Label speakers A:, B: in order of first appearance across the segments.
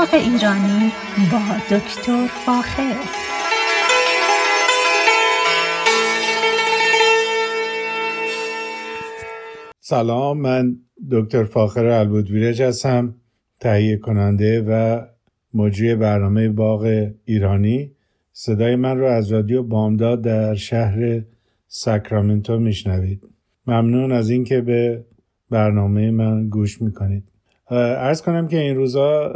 A: باغ ایرانی با دکتر فاخر.
B: سلام من دکتر فاخر البودویرج هستم تهیه کننده و مجری برنامه باغ ایرانی. صدای من رو از رادیو بامداد در شهر ساکرامنتو میشنوید. ممنون از اینکه به برنامه من گوش می‌کنید. ارز کنم که این روزا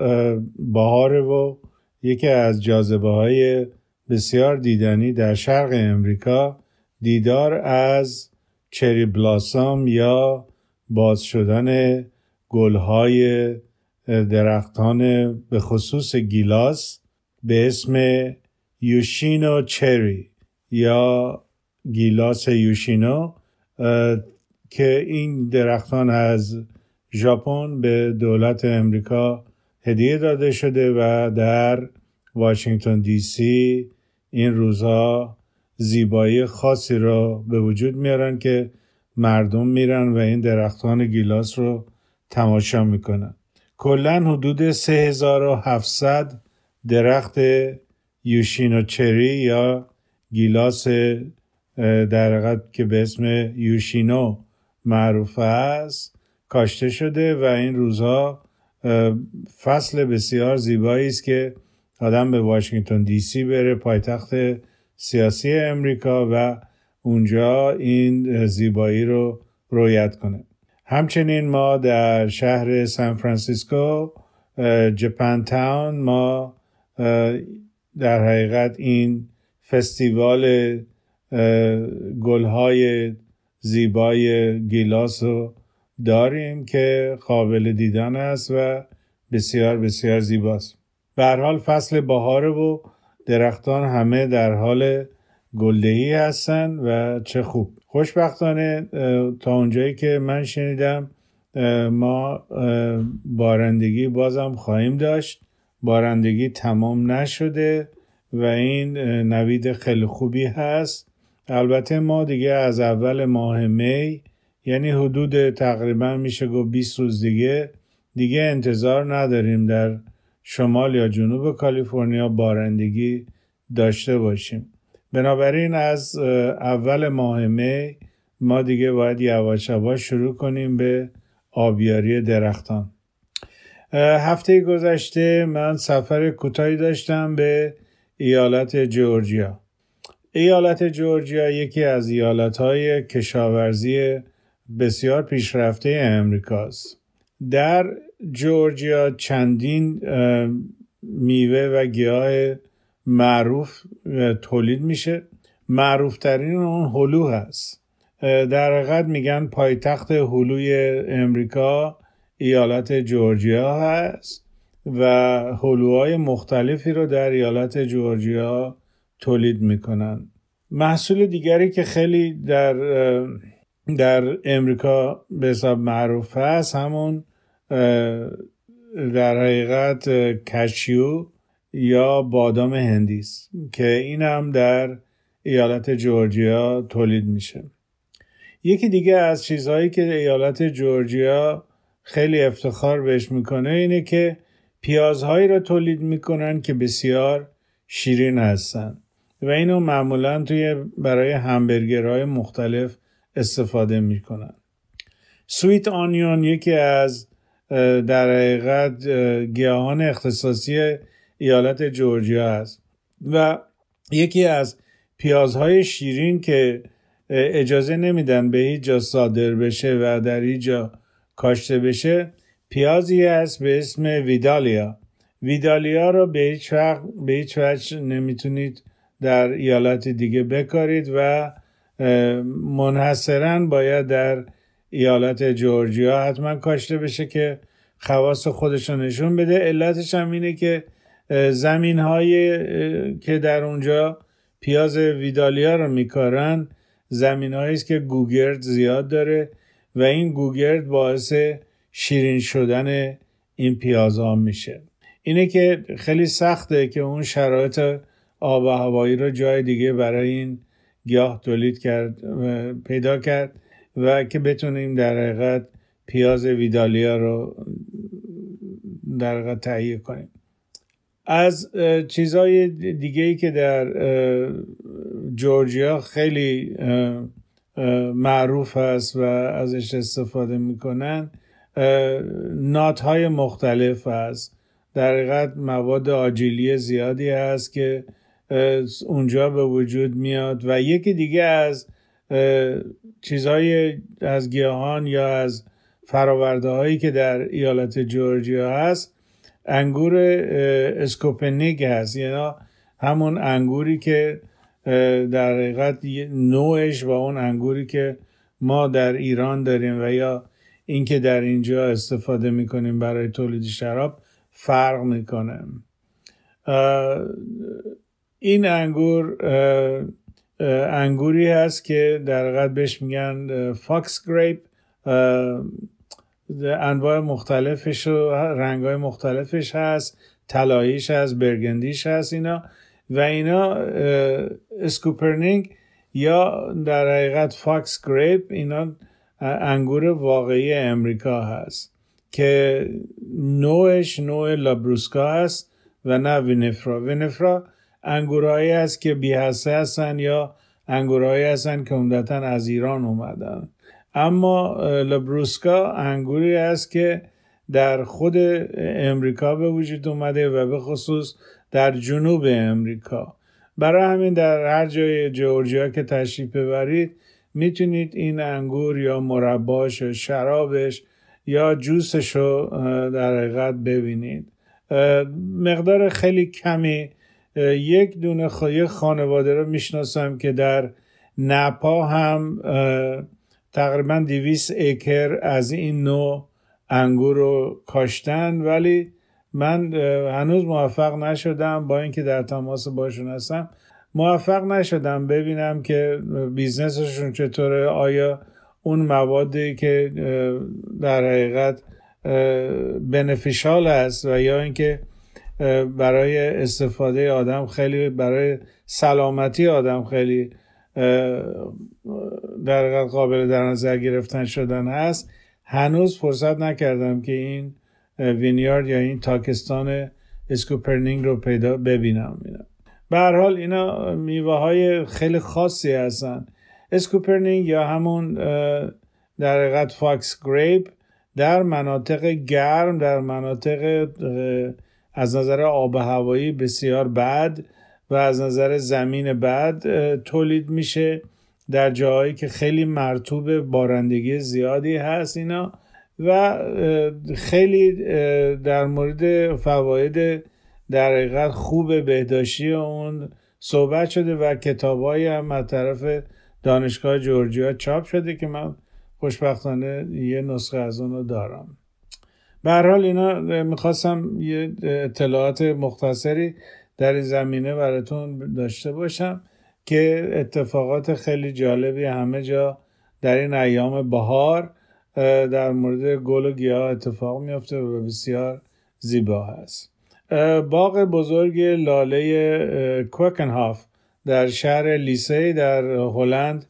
B: بهاره و یکی از جاذبه های بسیار دیدنی در شرق امریکا دیدار از چری بلاسام یا باز شدن گلهای درختان به خصوص گیلاس به اسم یوشینو چری یا گیلاس یوشینو که این درختان از ژاپن به دولت امریکا هدیه داده شده و در واشنگتن دی سی این روزها زیبایی خاصی را به وجود میارن که مردم میرن و این درختان گیلاس رو تماشا می‌کنن. کلا حدود 3700 درخت یوشینو چری یا گیلاس در که به اسم یوشینو معروف است کاشته شده و این روزها فصل بسیار زیبایی است که آدم به واشنگتن دی سی بره پایتخت سیاسی امریکا و اونجا این زیبایی رو رویت کنه. همچنین ما در شهر سان فرانسیسکو جپان تاون ما در حقیقت این فستیوال گلهای زیبای گیلاس رو داریم که قابل دیدن است و بسیار بسیار زیباست. به حال فصل بهاره و درختان همه در حال گلدهی هستن و چه خوب. خوشبختانه تا اونجایی که من شنیدم ما بارندگی بازم خواهیم داشت. بارندگی تمام نشده و این نوید خیلی خوبی هست. البته ما دیگه از اول ماه می یعنی حدود تقریبا میشه گفت 20 روز دیگه. دیگه انتظار نداریم در شمال یا جنوب کالیفرنیا بارندگی داشته باشیم. بنابراین از اول ماه می ما دیگه باید یواش یواش شروع کنیم به آبیاری درختان. هفته گذشته من سفر کوتاهی داشتم به ایالت جورجیا. ایالت جورجیا یکی از ایالتهای کشاورزی بسیار پیشرفته امریکاست. در جورجیا چندین میوه و گیاه معروف تولید میشه. معروفترین اون هلو هست. در حقیقت میگن پایتخت هلوی امریکا ایالت جورجیا هست و هلوهای مختلفی رو در ایالت جورجیا تولید می‌کنن. محصول دیگری که خیلی در در امریکا به حساب معروف هست. همون در حقیقت کشیو یا بادام هندی است که این هم در ایالت جورجیا تولید میشه. یکی دیگه از چیزهایی که ایالت جورجیا خیلی افتخار بهش می‌کنه اینه که پیازهایی را تولید می‌کنن که بسیار شیرین هستن. و اینو معمولا توی برای همبرگرهای مختلف استفاده می‌کنن. سویت آنیون یکی از در حقیقت گیاهان اختصاصی ایالت جورجیا است و یکی از پیازهای شیرین که اجازه نمیدن به هیچ جا صادر بشه و در هیچ جا کاشته بشه پیازی است به اسم ویدالیا. ویدالیا رو به هیچ وقت به هیچ وجه نمی‌تونید در ایالت دیگه بکارید و منحصرا باید در ایالت جورجیا حتما کاشته بشه که خواص خودش رو نشون بده. علتش هم اینه که زمین های که در اونجا پیاز ویدالیا رو میکارن زمین است که گوگرد زیاد داره و این گوگرد باعث شیرین شدن این پیاز ها میشه. اینه که خیلی سخته که اون شرایط آب و هوایی رو جای دیگه برای این گیاه تولید کرد پیدا کرد و که بتونیم در حقیقت پیاز ویدالیا رو در حقیقت تهیه کنیم. از چیزهای دیگه ای که در جورجیا خیلی معروف هست و ازش استفاده می‌کنن نات های مختلف هست. در حقیقت مواد آجیلی زیادی هست که اونجا به وجود میاد و یکی دیگه از چیزهای از گیاهان یا از فراورده هایی که در ایالت جورجیا هست انگور اسکوپنیگ هست. یعنی همون انگوری که در حقیقت نوعش و اون انگوری که ما در ایران داریم و یا اینکه در اینجا استفاده می‌کنیم برای تولید شراب فرق می‌کنه. این انگور انگوری هست که در حقیقت بهش میگن fox grape انواع مختلفش و رنگای مختلفش هست طلاییش هست burgundy ش هست اینا. و اینا scuppernong یا در حقیقت fox grape اینا انگور واقعی امریکا هست که نوعش نوع labrusca هست و نه vinifera. vinifera انگورهایی هست که بیهسته هستن یا انگورهایی هستن که عمدتا از ایران اومدن. اما labrusca انگوری است که در خود امریکا به وجود اومده و به خصوص در جنوب امریکا. برای همین در هر جای جورجیا که تشریف ببرید می‌تونید این انگور یا مرباش و شرابش یا جوسش رو در حقیقت ببینید. مقدار خیلی کمی یک دونه یک خانواده رو می‌شناسم که در نپا هم تقریبا دیویس اکر از این نوع انگور رو کاشتن. ولی من هنوز موفق نشدم با اینکه در تماس باشون هستم. موفق نشدم ببینم که بیزنسشون چطوره آیا اون موادی که در حقیقت بنفیشال هست و یا اینکه برای استفاده آدم خیلی برای سلامتی آدم خیلی در قابل در نظر گرفتن شدن هست. هنوز فرصت نکردم که این vineyard یا این تاکستان scuppernong رو پیدا ببینم. به هر حال اینا میوه های خیلی خاصی هستن. scuppernong یا همون در fox grape در مناطق گرم در مناطق از نظر آب هوایی بسیار بد و از نظر زمین بد تولید میشه در جاهایی که خیلی مرتوب بارندگی زیادی هست اینا و خیلی در مورد فواید در حقیقت خوب بهداشتی اون صحبت شده و کتابایی هم از طرف دانشگاه جورجیا چاپ شده که من خوشبختانه یه نسخه از اون رو دارم. به حال اینا می‌خواستم یه اطلاعات مختصری در این زمینه براتون داشته باشم که اتفاقات خیلی جالبی همه جا در این ایام بهار در مورد گل و گیاه اتفاق میافته و بسیار زیبا هست. باغ بزرگ لاله کوکنهاف در شهر لیسی در هلند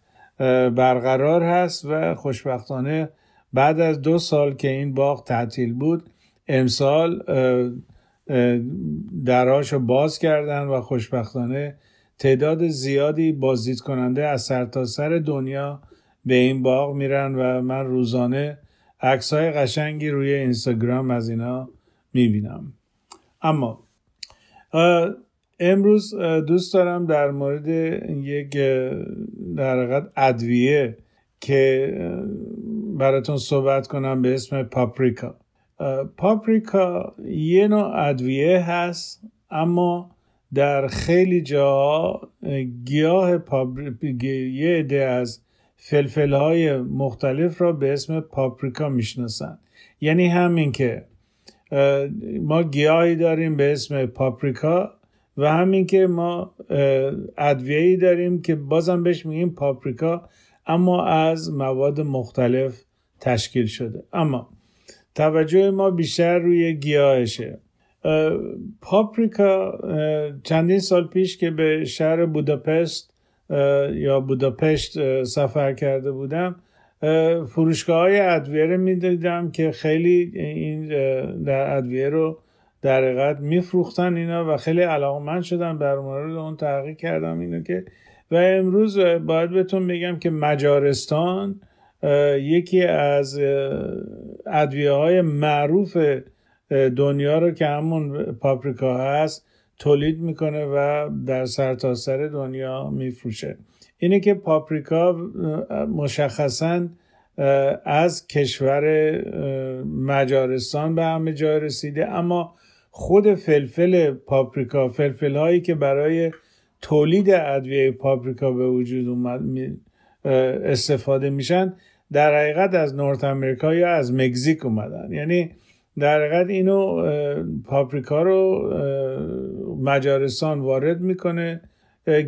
B: برقرار هست و خوشبختانه بعد از دو سال که این باغ تعطیل بود امسال دراشو باز کردن و خوشبختانه تعداد زیادی بازدید کننده از سرتاسر سر دنیا به این باغ میرن و من روزانه عکس های قشنگی روی اینستاگرام از اینا می‌بینم. اما امروز دوست دارم در مورد یک در ادویه که براتون صحبت کنم به اسم پاپریکا. پاپریکا یه نوع ادویه هست اما در خیلی جا گیاه یه عده از فلفل های مختلف را به اسم پاپریکا می‌شناسن. یعنی همین که ما گیاهی داریم به اسم پاپریکا و همین که ما ادویه‌ای داریم که بازم بهش میگیم پاپریکا اما از مواد مختلف تشکیل شده. اما توجه ما بیشتر روی گیاهشه. پاپریکا چندین سال پیش که به شهر بوداپست یا بوداپشت سفر کرده بودم فروشگاه های ادویه رو می‌دیدم که خیلی این در ادویه رو در حقیقت میفروختن اینا و خیلی علاقمند شدن بر مورد اون تحقیق کردم اینو که و امروز باید بهتون بگم که مجارستان یکی از ادویه های معروف دنیا رو که همون پاپریکا هست تولید می‌کنه و در سرتاسر سر دنیا میفروشه. اینه که پاپریکا مشخصا از کشور مجارستان به همه جای رسیده اما خود فلفل پاپریکا فلفل هایی که برای تولید ادویه پاپریکا به وجود اومد استفاده میشن در حقیقت از North America یا از مکزیک اومدن. یعنی در حقیقت اینو پاپریکا رو مجارستان وارد می‌کنه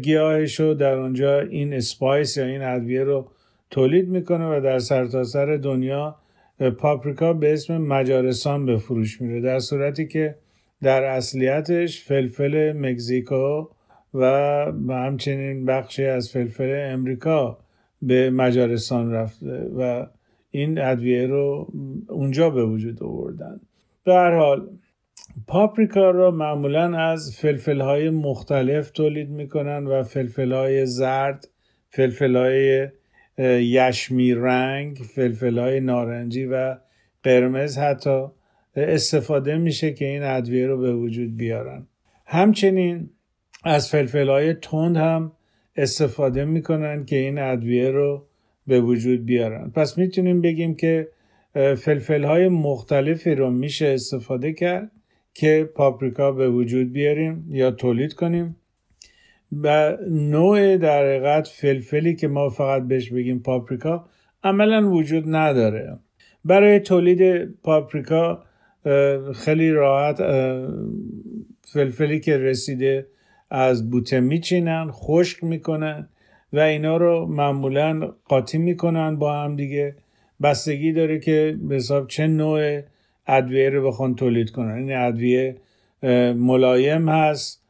B: گیاهش رو در اونجا این spice یا این ادویه رو تولید می‌کنه و در سرتاسر سر دنیا پاپریکا به اسم مجارستان به فروش میره. در صورتی که در اصلیتش فلفل مکزیکو و همچنین بخشی از فلفل امریکا به مجارستان رفته و این ادویه رو اونجا به وجود آوردن. به هر حال پاپریکا رو معمولا از فلفل های مختلف تولید می‌کنن و فلفل های زرد فلفل های یشمی رنگ فلفل های نارنجی و قرمز حتی استفاده میشه که این ادویه رو به وجود بیارن. همچنین از فلفل های تند هم استفاده می‌کنن که این ادویه رو به وجود بیارن. پس می‌تونیم بگیم که فلفل های مختلفی رو میشه استفاده کرد که پاپریکا به وجود بیاریم یا تولید کنیم. و نوع در حقیقت فلفلی که ما فقط بهش بگیم پاپریکا عملا وجود نداره. برای تولید پاپریکا خیلی راحت فلفلی که رسیده از بوته میچینن خشک می‌کنن و اینا رو معمولا قاطی می‌کنن با هم دیگه. بستگی داره که به حساب چه نوع ادویه رو بخوان تولید کنن. این ادویه ملایم هست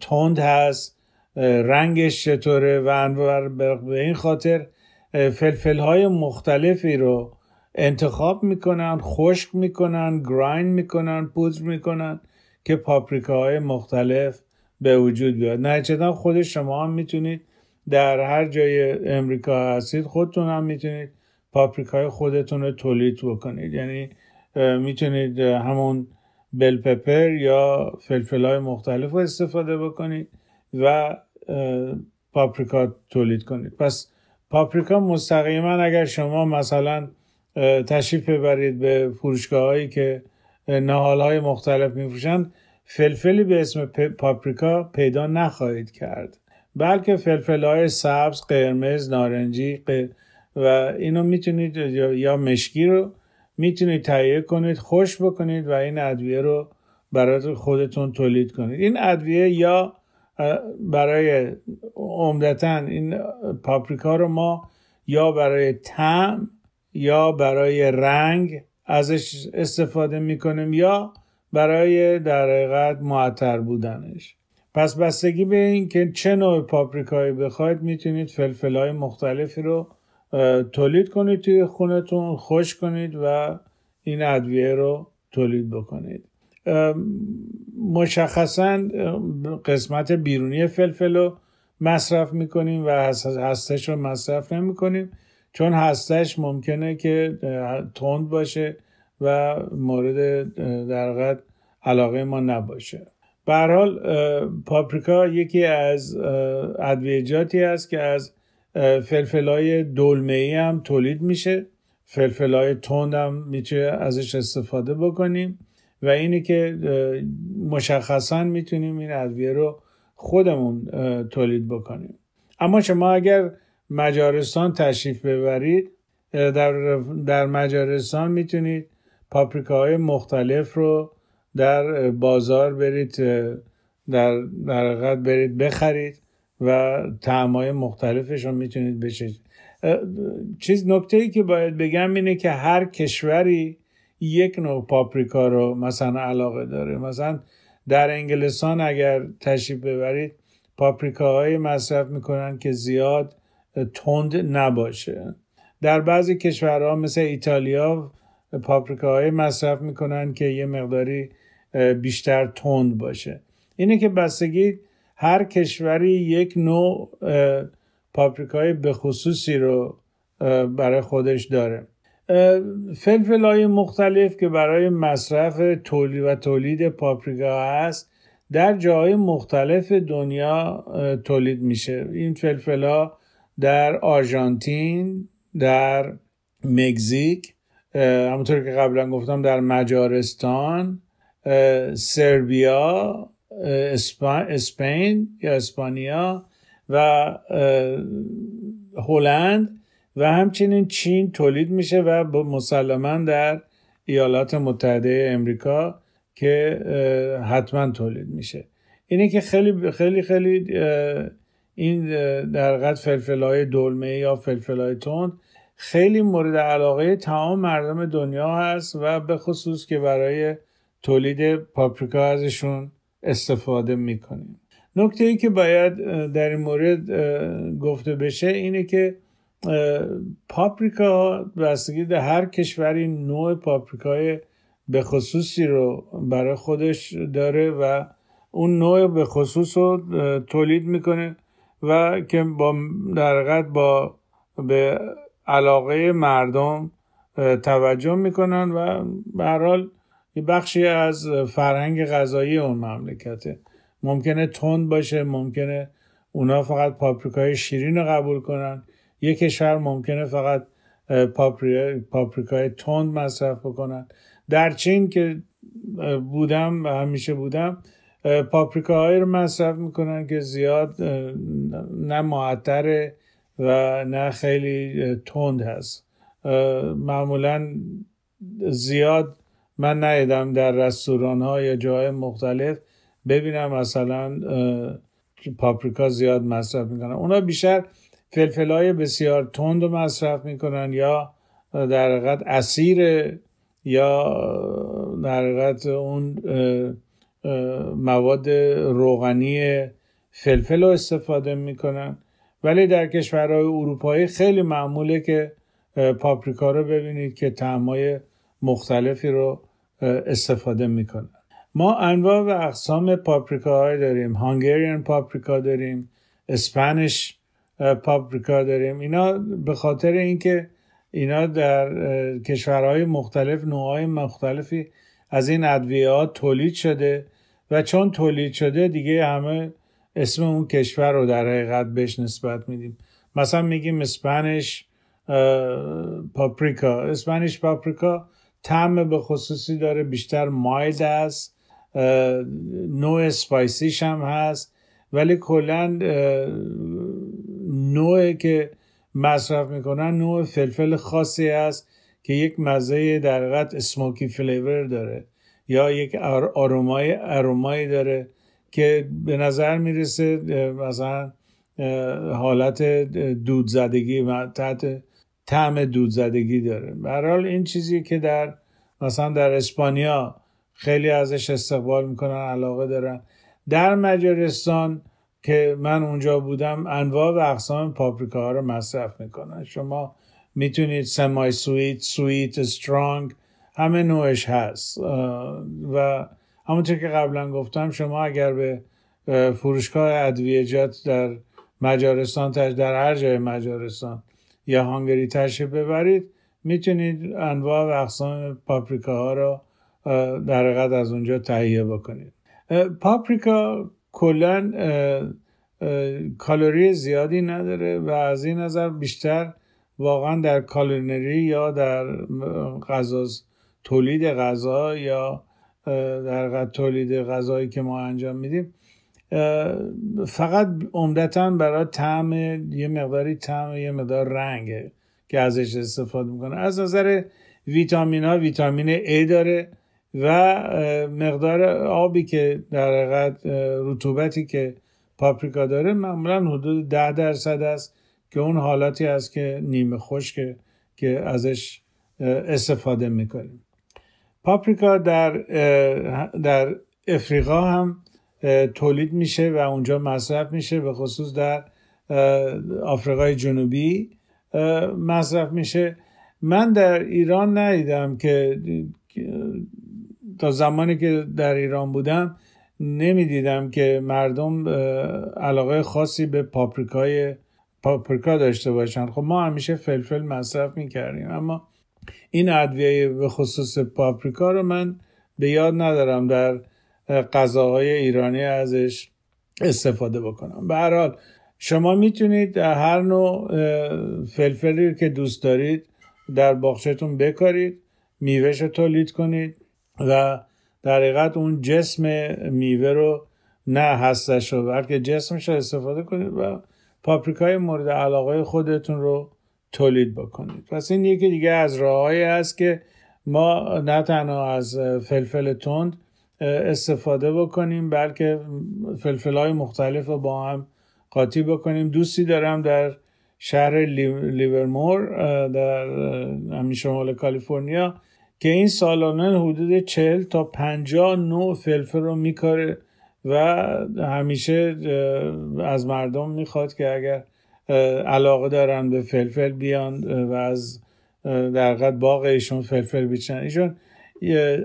B: تند هست رنگش چطوره و انوار به این خاطر فلفل های مختلفی رو انتخاب می‌کنن خشک می‌کنن گراین می‌کنن پودر می‌کنن که پاپریکاهای مختلف به وجود بیاد. نهچدان خود شما هم می‌تونید در هر جای امریکا هستید خودتون هم می‌تونید پاپریکای خودتون رو تولید بکنید. یعنی می‌تونید همون بل پپر یا فلفل های مختلف رو استفاده بکنید و پاپریکا تولید کنید. پس پاپریکا مستقیما اگر شما مثلا تشریف ببرید به فروشگاه هایی که نهال های مختلف میفروشند فلفلی به اسم پاپریکا پیدا نخواهید کرد. بلکه فلفل های سبز قرمز نارنجی و اینو می‌تونید یا مشکی رو می‌تونید تهیه کنید خوش بکنید و این ادویه رو برای خودتون تولید کنید. این ادویه یا برای عمدتا این پاپریکا رو ما یا برای طعم یا برای رنگ ازش استفاده می‌کنیم یا برای در حقیقت معطر بودنش. پس بستگی به این که چه نوع پاپریکایی بخواید می‌تونید فلفل های مختلفی رو تولید کنید توی خونتون خوش کنید و این ادویه رو تولید بکنید. مشخصا قسمت بیرونی فلفل رو مصرف می‌کنیم و هستش رو مصرف نمی‌کنیم چون هستش ممکنه که تند باشه. و مورد در علاقه ما نباشه. به حال پاپریکا یکی از ادویجاتی است که از فلفل های دلمه ای هم تولید میشه. فلفل های تند هم میشه ازش استفاده بکنیم و اینه که مشخصا می‌تونیم این ادویه رو خودمون تولید بکنیم. اما شما اگر مجارستان تشریف ببرید در, در مجارستان می‌تونید پاپریکاهای مختلف رو در بازار برید در در برید بخرید و طعمای مختلفش رو می‌تونید بشید چیز نکته ای که باید بگم اینه که هر کشوری یک نوع پاپریکا رو مثلا علاقه داره. مثلا در انگلستان اگر تشریف ببرید پاپریکاهای مصرف می‌کنن که زیاد تند نباشه. در بعضی کشورها مثل ایتالیا پاپریکاهای مصرف می‌کنن که یه مقداری بیشتر تند باشه. اینه که بستگی هر کشوری یک نوع پاپریکای به خصوصی رو برای خودش داره. فلفل های مختلف که برای مصرف تولید و تولید پاپریکا هست در جاهای مختلف دنیا تولید میشه. این فلفل ها در آرژانتین در مکزیک همونطور که قبلا گفتم در مجارستان سربیا اسپین یا اسپانیا و هلند و همچنین چین تولید میشه و مسلما در ایالات متحده امریکا که حتما تولید میشه. اینه که خیلی خیلی خیلی این در قد فلفل های دلمه یا فلفل های تند خیلی مورد علاقه تمام مردم دنیا هست و به خصوص که برای تولید پاپریکا ازشون استفاده می‌کنیم. نکته ای که باید در این مورد گفته بشه اینه که پاپریکا بستگی در هر کشوری نوع پاپریکای به خصوصی رو برای خودش داره و اون نوع به خصوص رو تولید می‌کنه و که با در با به علاقه مردم توجه می‌کنن و به حال یه بخشی از فرهنگ غذایی اون مملکته. ممکنه تند باشه ممکنه اونا فقط پاپریکای شیرین رو قبول کنن. یه کشور ممکنه فقط پاپریکای تند مصرف بکنن. در چین که بودم و همیشه بودم پاپریکاهایی رو مصرف می‌کنن که زیاد نه معطره و نه خیلی تند هست. معمولا زیاد من ندیدم در رستوران ها یا جای مختلف ببینم مثلا پاپریکا زیاد مصرف می‌کنن. اونا بیشتر فلفل های بسیار تند مصرف می‌کنن یا در حقیقت اسیر یا در حقیقت اون مواد روغنی فلفل رو استفاده می‌کنن. ولی در کشورهای اروپایی خیلی معموله که پاپریکا رو ببینید که تعمای مختلفی رو استفاده می‌کنن. ما انواع و اقسام پاپریکا داریم. هانگریان پاپریکا داریم اسپانیش پاپریکا داریم. اینا به خاطر اینکه اینا در کشورهای مختلف نوعهای مختلفی از این ادویات تولید شده و چون تولید شده دیگه همه اسم اون کشور رو در حقیقت بهش نسبت میدیم. مثلا میگیم اسپانیش پاپریکا. اسپانیش پاپریکا طعم به خصوصی داره بیشتر مایلد است. نوع سپایسیش هم هست. ولی کلا نوعی که مصرف می‌کنن نوع فلفل خاصی است که یک مزه در حقیقت اسموکی فلیور داره یا یک آرومای ارومایی داره. که به نظر می‌رسه مثلا حالت دود زدگی تحت طعم دود زدگی داره. به این چیزی که در مثلا در اسپانیا خیلی ازش استقبال می‌کنن علاقه دارن. در مجارستان که من اونجا بودم انواع و اقسام پاپریکا ها رو مصرف می‌کنن. شما می‌تونید semi sweet sweet strong همه نوعش هست. و همونطور که قبلا گفتم شما اگر به فروشگاه ادویجات در مجارستان در هر جای مجارستان یا Hungary تشریف ببرید می‌تونید انواع و اقسام پاپریکا ها رو در حقیقت از اونجا تهیه بکنید. پاپریکا کلا کالری زیادی نداره و از این نظر بیشتر واقعا در culinary یا در غذا تولید غذا یا در تولید غذایی که ما انجام میدیم. فقط عمدتا برای طعم یه مقداری طعم یه مقدار رنگه که ازش استفاده می‌کنه. از نظر ویتامین ها ویتامین A داره و مقدار آبی که در حقیقت رطوبتی که پاپریکا داره معمولا حدود ده درصد است که اون حالتی است که نیمه خشکه که ازش استفاده می‌کنیم. پاپریکا در در افریقا هم تولید میشه و اونجا مصرف میشه به خصوص در آفریقای جنوبی مصرف میشه. من در ایران ندیدم که تا زمانی که در ایران بودم نمی‌دیدم که مردم علاقه خاصی به پاپریکای پاپریکا داشته باشن. خب ما همیشه فلفل مصرف می‌کردیم اما این ادویه به خصوص پاپریکا رو من به یاد ندارم در غذاهای ایرانی ازش استفاده بکنم. به هر حال شما می‌تونید هر نوع فلفلی که دوست دارید در باغچهتون بکارید میوهش تولید کنید و در حقیقت اون جسم میوه رو نه هستش رو بلکه جسمش رو استفاده کنید و پاپریکای مورد علاقه خودتون رو تولید بکنید. پس این یکی دیگه از راههایی است که ما نه تنها از فلفل تند استفاده بکنیم بلکه فلفل های مختلف رو با هم قاطی بکنیم. دوستی دارم در شهر لیورمور در همین شمال کالیفرنیا که این سالانه حدود چهل تا پنجاه نوع فلفل رو میکاره و همیشه از مردم می‌خواد که اگر علاقه دارن به فلفل بیان و از در قد باغ ایشون فلفل بیچن. ایشون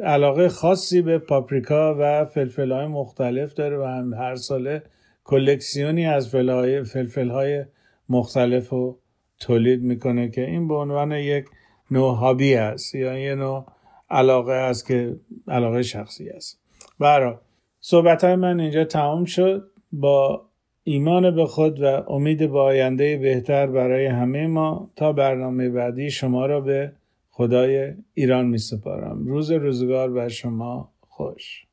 B: علاقه خاصی به پاپریکا و فلفل های مختلف داره و هم هر ساله کلکسیونی از فلفل های مختلف رو تولید می‌کنه که این به عنوان یک نوع هابی است یا یه نوع علاقه است که علاقه شخصی است برای صحبت های من اینجا تمام شد. با ایمان به خود و امید به آینده بهتر برای همه ما تا برنامه بعدی شما را به خدای ایران می سپارم. روز روزگار بر شما خوش.